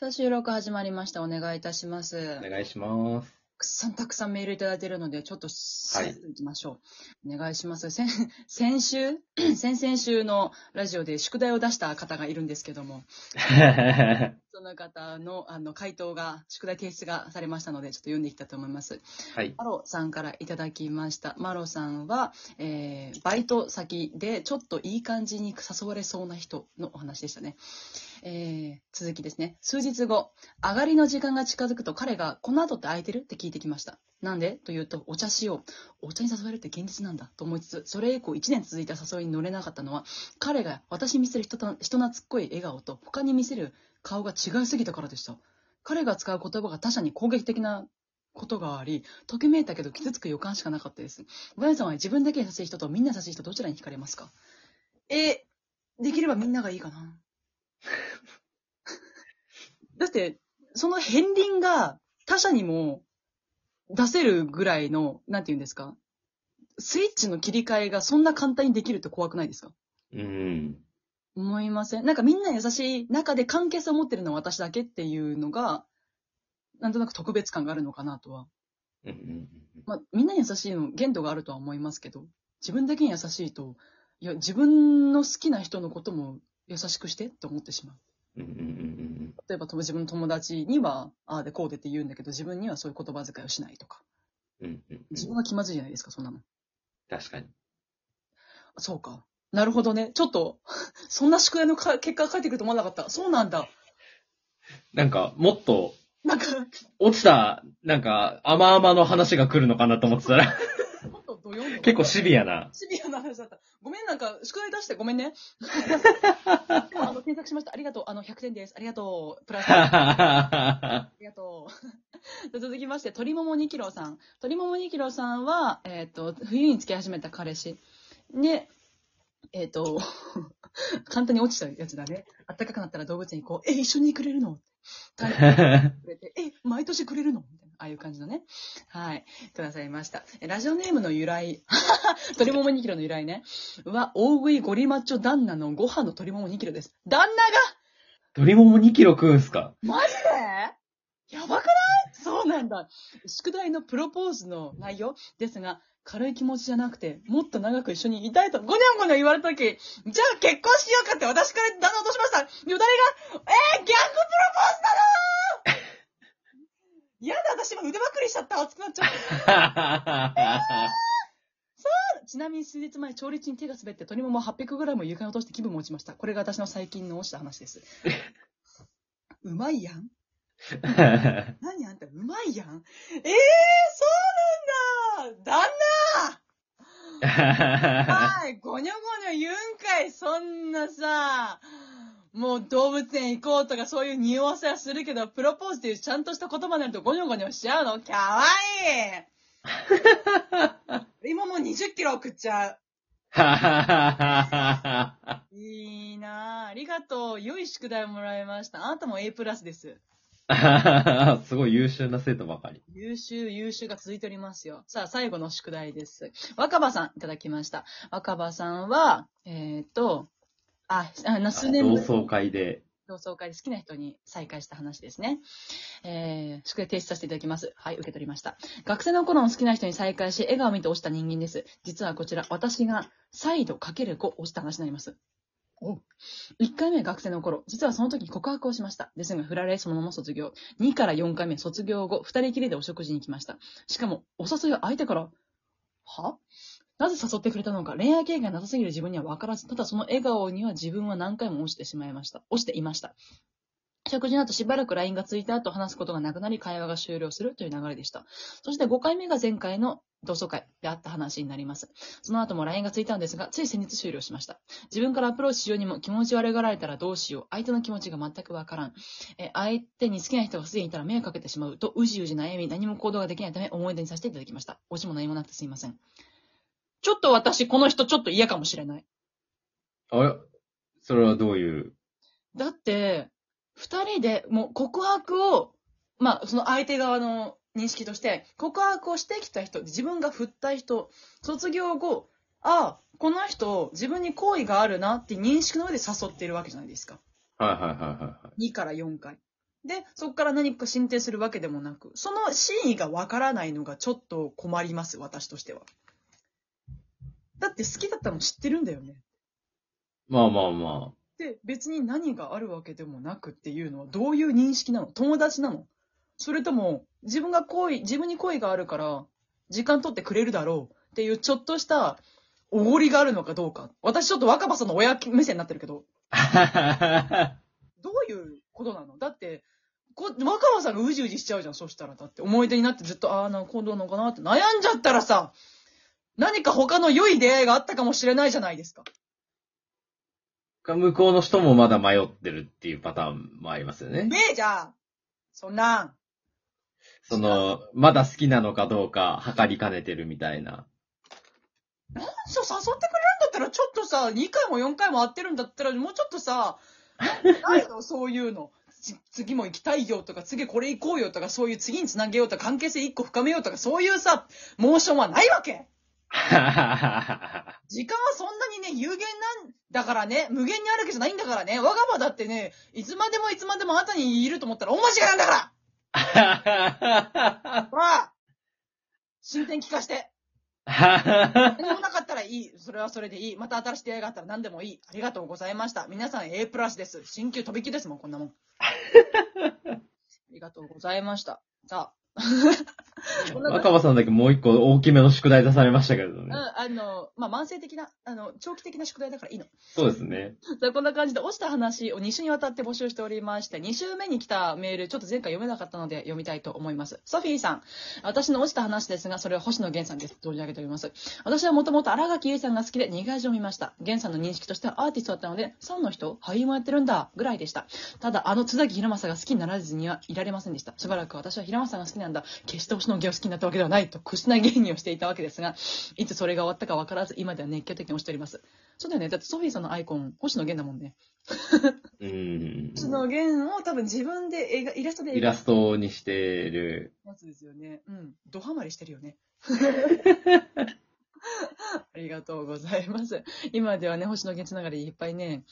さあ、収録始まりました。お願いいたします。お願いします。たくさんたくさんメールいただいているので、ちょっと、さっといきましょう。お願いします。先、先週先々週のラジオで宿題を出した方がいるんですけども、その方の、あの、回答が、宿題提出がされましたので、ちょっと読んでいきたいと思います。はい。マロさんからいただきました。マロさんは、えーバイト先でちょっといい感じに誘われそうな人のお話でしたね。えー続きですね。数日後、上がりの時間が近づくと彼が、この後って空いてる？って聞いてきました。なんで？というと、お茶しよう。お茶に誘われるって現実なんだと思いつつ、それ以降1年続いた誘いに乗れなかったのは、彼が私に見せる人と人懐っこい笑顔と、他に見せる顔が違いすぎたからでした。彼が使う言葉が他者に攻撃的なことがあり、ときめいたけど傷つく予感しかなかったです。ボヤさんは自分だけ優しい人とみんな優しい人どちらに惹かれますか？え、できればみんながいいかな。だって、その片鱗が他者にも出せるぐらいの、なんて言うんですか？スイッチの切り替えがそんな簡単にできるって怖くないですか？うん。思いません？なんかみんな優しい中で関係性を持ってるのは私だけっていうのが、なんとなく特別感があるのかなとは。うんうんまあ、みんなに優しいの限度があるとは思いますけど、自分だけに優しいと、いや、自分の好きな人のことも優しくしてって思ってしまう。うんうんうん例えば、と自分の友達には、ああでこうでって言うんだけど、自分にはそういう言葉遣いをしないとか。うんうんうん自分が気まずいじゃないですか、そんなの。確かに。あそうか。なるほどね。ちょっと、そんな宿題のか結果が返ってくると思わなかった。そうなんだ。なんか、もっと、なんか、落ちた、なんか、甘々の話が来るのかなと思ってたら、もっとどよんと結構シビアな。シビアな話だった。ごめん、なんか、宿題出してごめんね。で もあの、検索しました。ありがとう。あの、100点です。ありがとう。プラス。ありがとう。続きまして、鳥桃2キロさん。鳥桃2キロさんは、えっ、と、冬に付き始めた彼氏。で、えっ、と、簡単に落ちたやつだね。暖かくなったら動物園行こう。え、一緒にくれるの？え、毎年くれるの？みたいな、ああいう感じのね。はい。くださいました。えラジオネームの由来。鳥桃2キロの由来ね。は、大食いゴリマッチョ旦那のご飯の鶏桃2キロです。旦那が鶏もも2キロ食うんすか？マジで？やばくない？そうなんだ。宿題のプロポーズの内容ですが、軽い気持ちじゃなくて、もっと長く一緒にいたいと、ごにゃんごにゃん言われたとき、じゃあ結婚しようかって私から旦那落としました。よだれが、えー、逆プロポーズだろーやだ、私今腕まくりしちゃった。熱くなっちゃった。ちなみに数日前、調理中に手が滑って、鶏もも 800g を床に落として気分も落ちました。これが私の最近の落ちた話です。うまいやん？何あんた、うまいやん？ええー、そうなんだ旦那 はい、ごにょごにょ言うんかい、そんなさ、もう動物園行こうとかそういう匂わせはするけど、プロポーズっていうちゃんとした言葉になるとゴニョゴニョしちゃうの？かわいい 今もう20キロ食っちゃう。いいなぁ。ありがとう。良い宿題をもらいました。あなたも A プラスです。すごい優秀な生徒ばかり。優秀、優秀が続いておりますよ。さあ、最後の宿題です。若葉さん、いただきました。若葉さんは、えっ、と、あ、あの、数年同窓会で。同窓会で好きな人に再会した話ですね。えー、宿題提出させていただきます。はい、受け取りました。学生の頃の好きな人に再会し、笑顔を見て落ちた人間です。実はこちら、私が再度かける5落ちた話になります。お1回目学生の頃、実はその時告白をしました。ですが、振られ、そのまま卒業。2から4回目卒業後、2人きりでお食事に行きました。しかも、お誘いは相手から、は？なぜ誘ってくれたのか、恋愛経験がなさすぎる自分には分からず、ただその笑顔には自分は何回も落ちてしまいました。落ちていました。食事の後しばらく LINE がついた後話すことがなくなり会話が終了するという流れでした。そして5回目が前回の同窓会であった話になります。その後も LINE がついたんですが、つい先日終了しました。自分からアプローチしようにも気持ち悪がられたらどうしよう。相手の気持ちが全くわからん。え、相手に好きな人がすでにいたら迷惑かけてしまうと、うじうじ悩み、何も行動ができないため思い出にさせていただきました。おしも何もなくてすいません。ちょっと私、この人ちょっと嫌かもしれない。あれ？それはどういう？だって、二人でもう告白を、まあ、その相手側の認識として、告白をしてきた人、自分が振った人、卒業後、ああ、この人、自分に好意があるなって認識の上で誘っているわけじゃないですか。はいはいはいはいはい。2から4回。で、そこから何か進展するわけでもなく、その真意がわからないのがちょっと困ります、私としては。だって好きだったの知ってるんだよね。まあまあまで、別に何があるわけでもなくっていうのはどういう認識なの？友達なの？それとも、自分が恋、自分に恋があるから、時間取ってくれるだろうっていうちょっとしたおごりがあるのかどうか。私ちょっと若葉さんの親目線になってるけど、あ。どういうことなの？だって、こ若葉さんがうじうじしちゃうじゃん、そしたら。だって思い出になってずっと、ああ、なんか今度なのかなって悩んじゃったらさ、何か他の良い出会いがあったかもしれないじゃないですか。向こうの人もまだ迷ってるっていうパターンもありますよね。ねえじゃあ、そんなん。その、まだ好きなのかどうか測りかねてるみたいな。そう、誘ってくれるんだったら、ちょっとさ、2回も4回も会ってるんだったら、もうちょっとさ、なないのそういうの。つ次も行きたいよとか、次これ行こうよとか、そういう次につなげようとか、関係性1個深めようとか、そういうさ、モーションはないわけ 時間はそんなにね、有限なんだからね、無限にあるわけじゃないんだからね、我が場だってね、いつまでもいつまでもあなたにいると思ったら大間違いなんだから ほら進展聞かして。何もなかったらいい。それはそれでいい。また新しい出会いがあったら何でもいい。ありがとうございました。皆さん A プラスです。新旧飛びきですもん、こんなもん。ありがとうございました。さあ。若葉さんだけもう一個大きめの宿題出されましたけどうん、ね。あの、まあ、慢性的な、あの、長期的な宿題だからいいの。そうですね。さあ、こんな感じで、落ちた話を2週にわたって募集しておりまして、2週目に来たメール、ちょっと前回読めなかったので読みたいと思います。ソフィーさん。私の落ちた話ですが、それは星野源さんです。存じ上げております。私はもともと荒垣結衣さんが好きで2回以上見ました。源さんの認識としてはアーティストだったので、3の人俳優もやってるんだ、ぐらいでした。ただ、あの津崎平正が好きにならずにはいられませんでした。しばらく私は平正さんが好きなんだ。決して星野源を好きになったわけではないと、屈しない芸人をしていたわけですが、いつそれが終わったかわからず、今では熱狂的に推しております。そうだよね。だってソフィーさんのアイコン、星野源だもんね。うーん。星野源を多分自分で絵がイラストでイラストにしてる。やつですよね。うん。ドハマりしてるよね。ありがとうございます。今ではね、星野源つながりいっぱいね、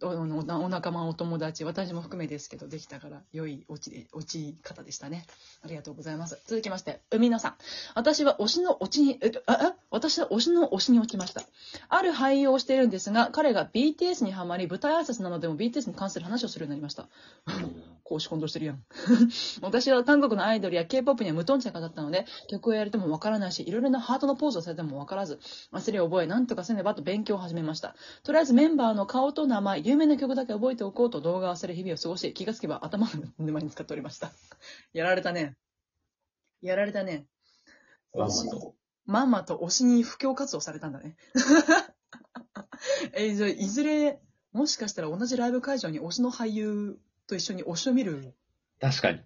おおお仲間、お友達、私も含めですけど、できたから、良い落ち、落ち方でしたね。ありがとうございます。続きまして、海野さん。私は推しの落ちに、えあ、あ私は推しの推しに落ちました。ある俳優をしているんですが、彼が BTS にハマり、舞台挨拶などでも BTS に関する話をするようになりました。公私混同してるやん。私は韓国のアイドルや K-POP には無頓着だったので、曲をやれてもわからないし、いろいろなハートのポーズをされてもわからず、焦りを覚え、なんとかせねばと勉強を始めました。とりあえずメンバーの顔と名前、有名な曲だけ覚えておこうと動画を忘れ日々を過ごし、気がつけば頭の沼に使っておりました。やられたね。やられたね。まんまと推しに布教活動されたんだね。え、じゃあいずれ、もしかしたら同じライブ会場に推しの俳優と一緒に推しを見る、確かに。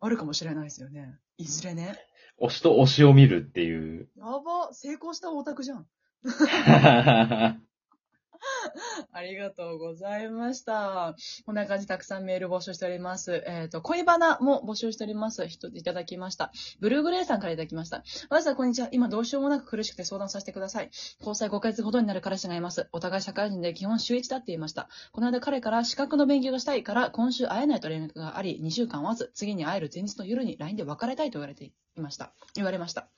あるかもしれないですよね。いずれね。推しと推しを見るっていう。やば、成功したオタクじゃん。ありがとうございました。こんな感じたくさんメール募集しております。えっ、と、恋バナも募集しております。人いただきました。ブルーグレイさんからいただきました。まずはこんにちは。今どうしようもなく苦しくて相談させてください。交際5ヶ月ほどになる彼氏がいます。お互い社会人で基本週1だって言いました。この間彼から資格の勉強がしたいから今週会えないと連絡があり、2週間会わず、次に会える前日の夜に LINE で別れたいと言われていました。言われました。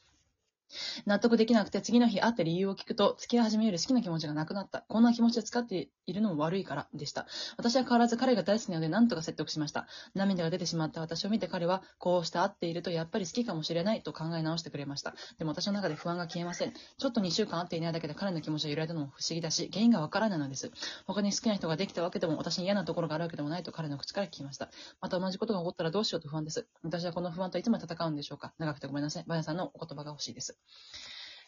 納得できなくて次の日会って理由を聞くと、付き合い始めより好きな気持ちがなくなった。こんな気持ちで使っているのも悪いからでした。私は変わらず彼が大好きなので何とか説得しました。涙が出てしまった私を見て彼は、こうして会っているとやっぱり好きかもしれないと考え直してくれました。でも私の中で不安が消えません。ちょっと2週間会っていないだけで彼の気持ちが揺らいだのも不思議だし、原因がわからないのです。他に好きな人ができたわけでも、私に嫌なところがあるわけでもないと彼の口から聞きました。また同じことが起こったらどうしようと不安です。私はこの不安といつまで戦うんでしょうか。長くてごめんなさい。バヤさんのお言葉が欲しいです。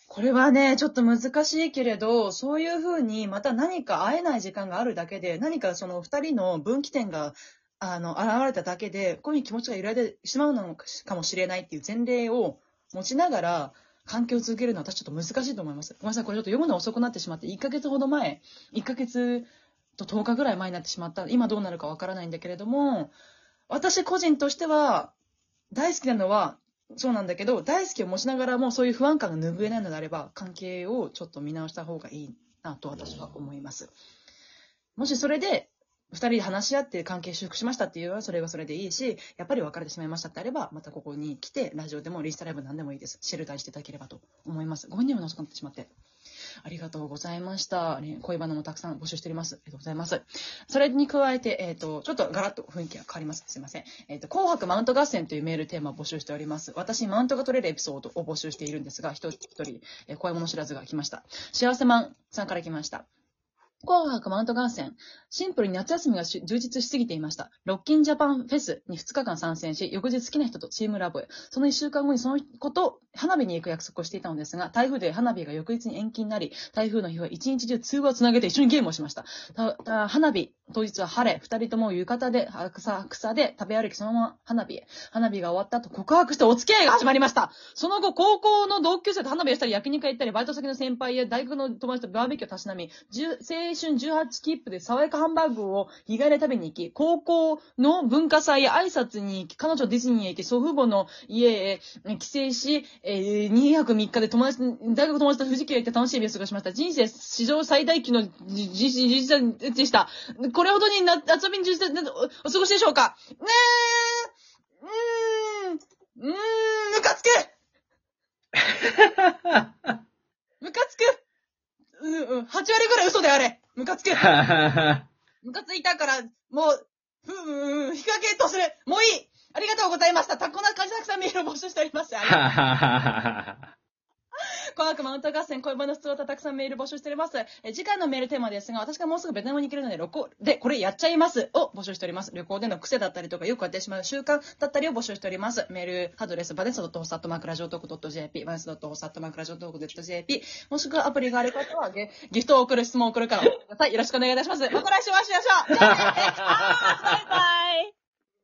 これはね、ちょっと難しいけれど、そういうふうに、また何か会えない時間があるだけで、何かその二人の分岐点が、あの、現れただけで、こういう気持ちが揺らいでしまうのかもしれないっていう前例を持ちながら、関係を続けるのは私ちょっと難しいと思います。ごめんなさい、これちょっと読むの遅くなってしまって、1ヶ月ほど前、1ヶ月と10日ぐらい前になってしまった。今どうなるかわからないんだけれども、私個人としては、大好きなのは、そうなんだけど、大好きを持ちながらもそういう不安感が拭えないのであれば、関係をちょっと見直した方がいいなと私は思います。もしそれで、二人で話し合って関係修復しましたっていうのはそれはそれでいいし、やっぱり別れてしまいましたってあれば、またここに来て、ラジオでもリスタライブ何でもいいです。シェルターしていただければと思います。ご本人も遅くなってしまって。ありがとうございました。ね恋バナもたくさん募集しております。ありがとうございます。それに加えて、えっ、と、ちょっとガラッと雰囲気が変わります。すいません。えっ、と、紅白マウント合戦というメールテーマを募集しております。私、マウントが取れるエピソードを募集しているんですが、一人一人、えー怖いもの知らずが来ました。幸せマンさんから来ました。紅白マウント合戦。シンプルに夏休みが充実しすぎていました。ロッキンジャパンフェスに2日間参戦し、翌日好きな人とチームラボへ。その1週間後にその子と、花火に行く約束をしていたのですが、台風で花火が翌日に延期になり、台風の日は一日中通話をつなげて一緒にゲームをしました。たた花火、当日は晴れ、二人とも浴衣で、草、草で食べ歩きそのまま花火へ。花火が終わった後告白してお付き合いが始まりました。その後、高校の同級生と花火をしたり、焼肉屋行ったり、バイト先の先輩や大学の友達とバーベキューをたしなみ、10青春18切符で爽やかハンバーグを日帰りで食べに行き、高校の文化祭や挨拶に行き、彼女とディズニーへ行き、祖父母の家へえ帰省し、えー、2泊3日で友達、大学友達と富士急へ行って楽しい日を過ごしました。人生史上最大級のじじじじじでした。これほどにな遊びに充実なおお過ごしでしょうか？ねえ、うーん、うーん、ムカつく。ムカつく。うんうん、8割ぐらい嘘であれ。ムカつく。ムカついたから、もう、ふう、ん、日陰とする。もういい。ありがとうございました。たこんな感じたくさんメールを募集しております。ウント合戦、恋バナ質問とたくさんメール募集しております。え次回のメールテーマですが、私がもうすぐベトナムに行けるので、旅行で、これやっちゃいますを募集しております。旅行での癖だったりとか、よくやってしまう習慣だったりを募集しております。メールアドレス、バネスドットホサットマークラジオトーク .jp、バネスドットホサットマークラジオトーク .jp、もしくはアプリがある方はギギフトを送る、質問を送るからください。よろしくお願いいたします。また来週お会いしましょう バイバイ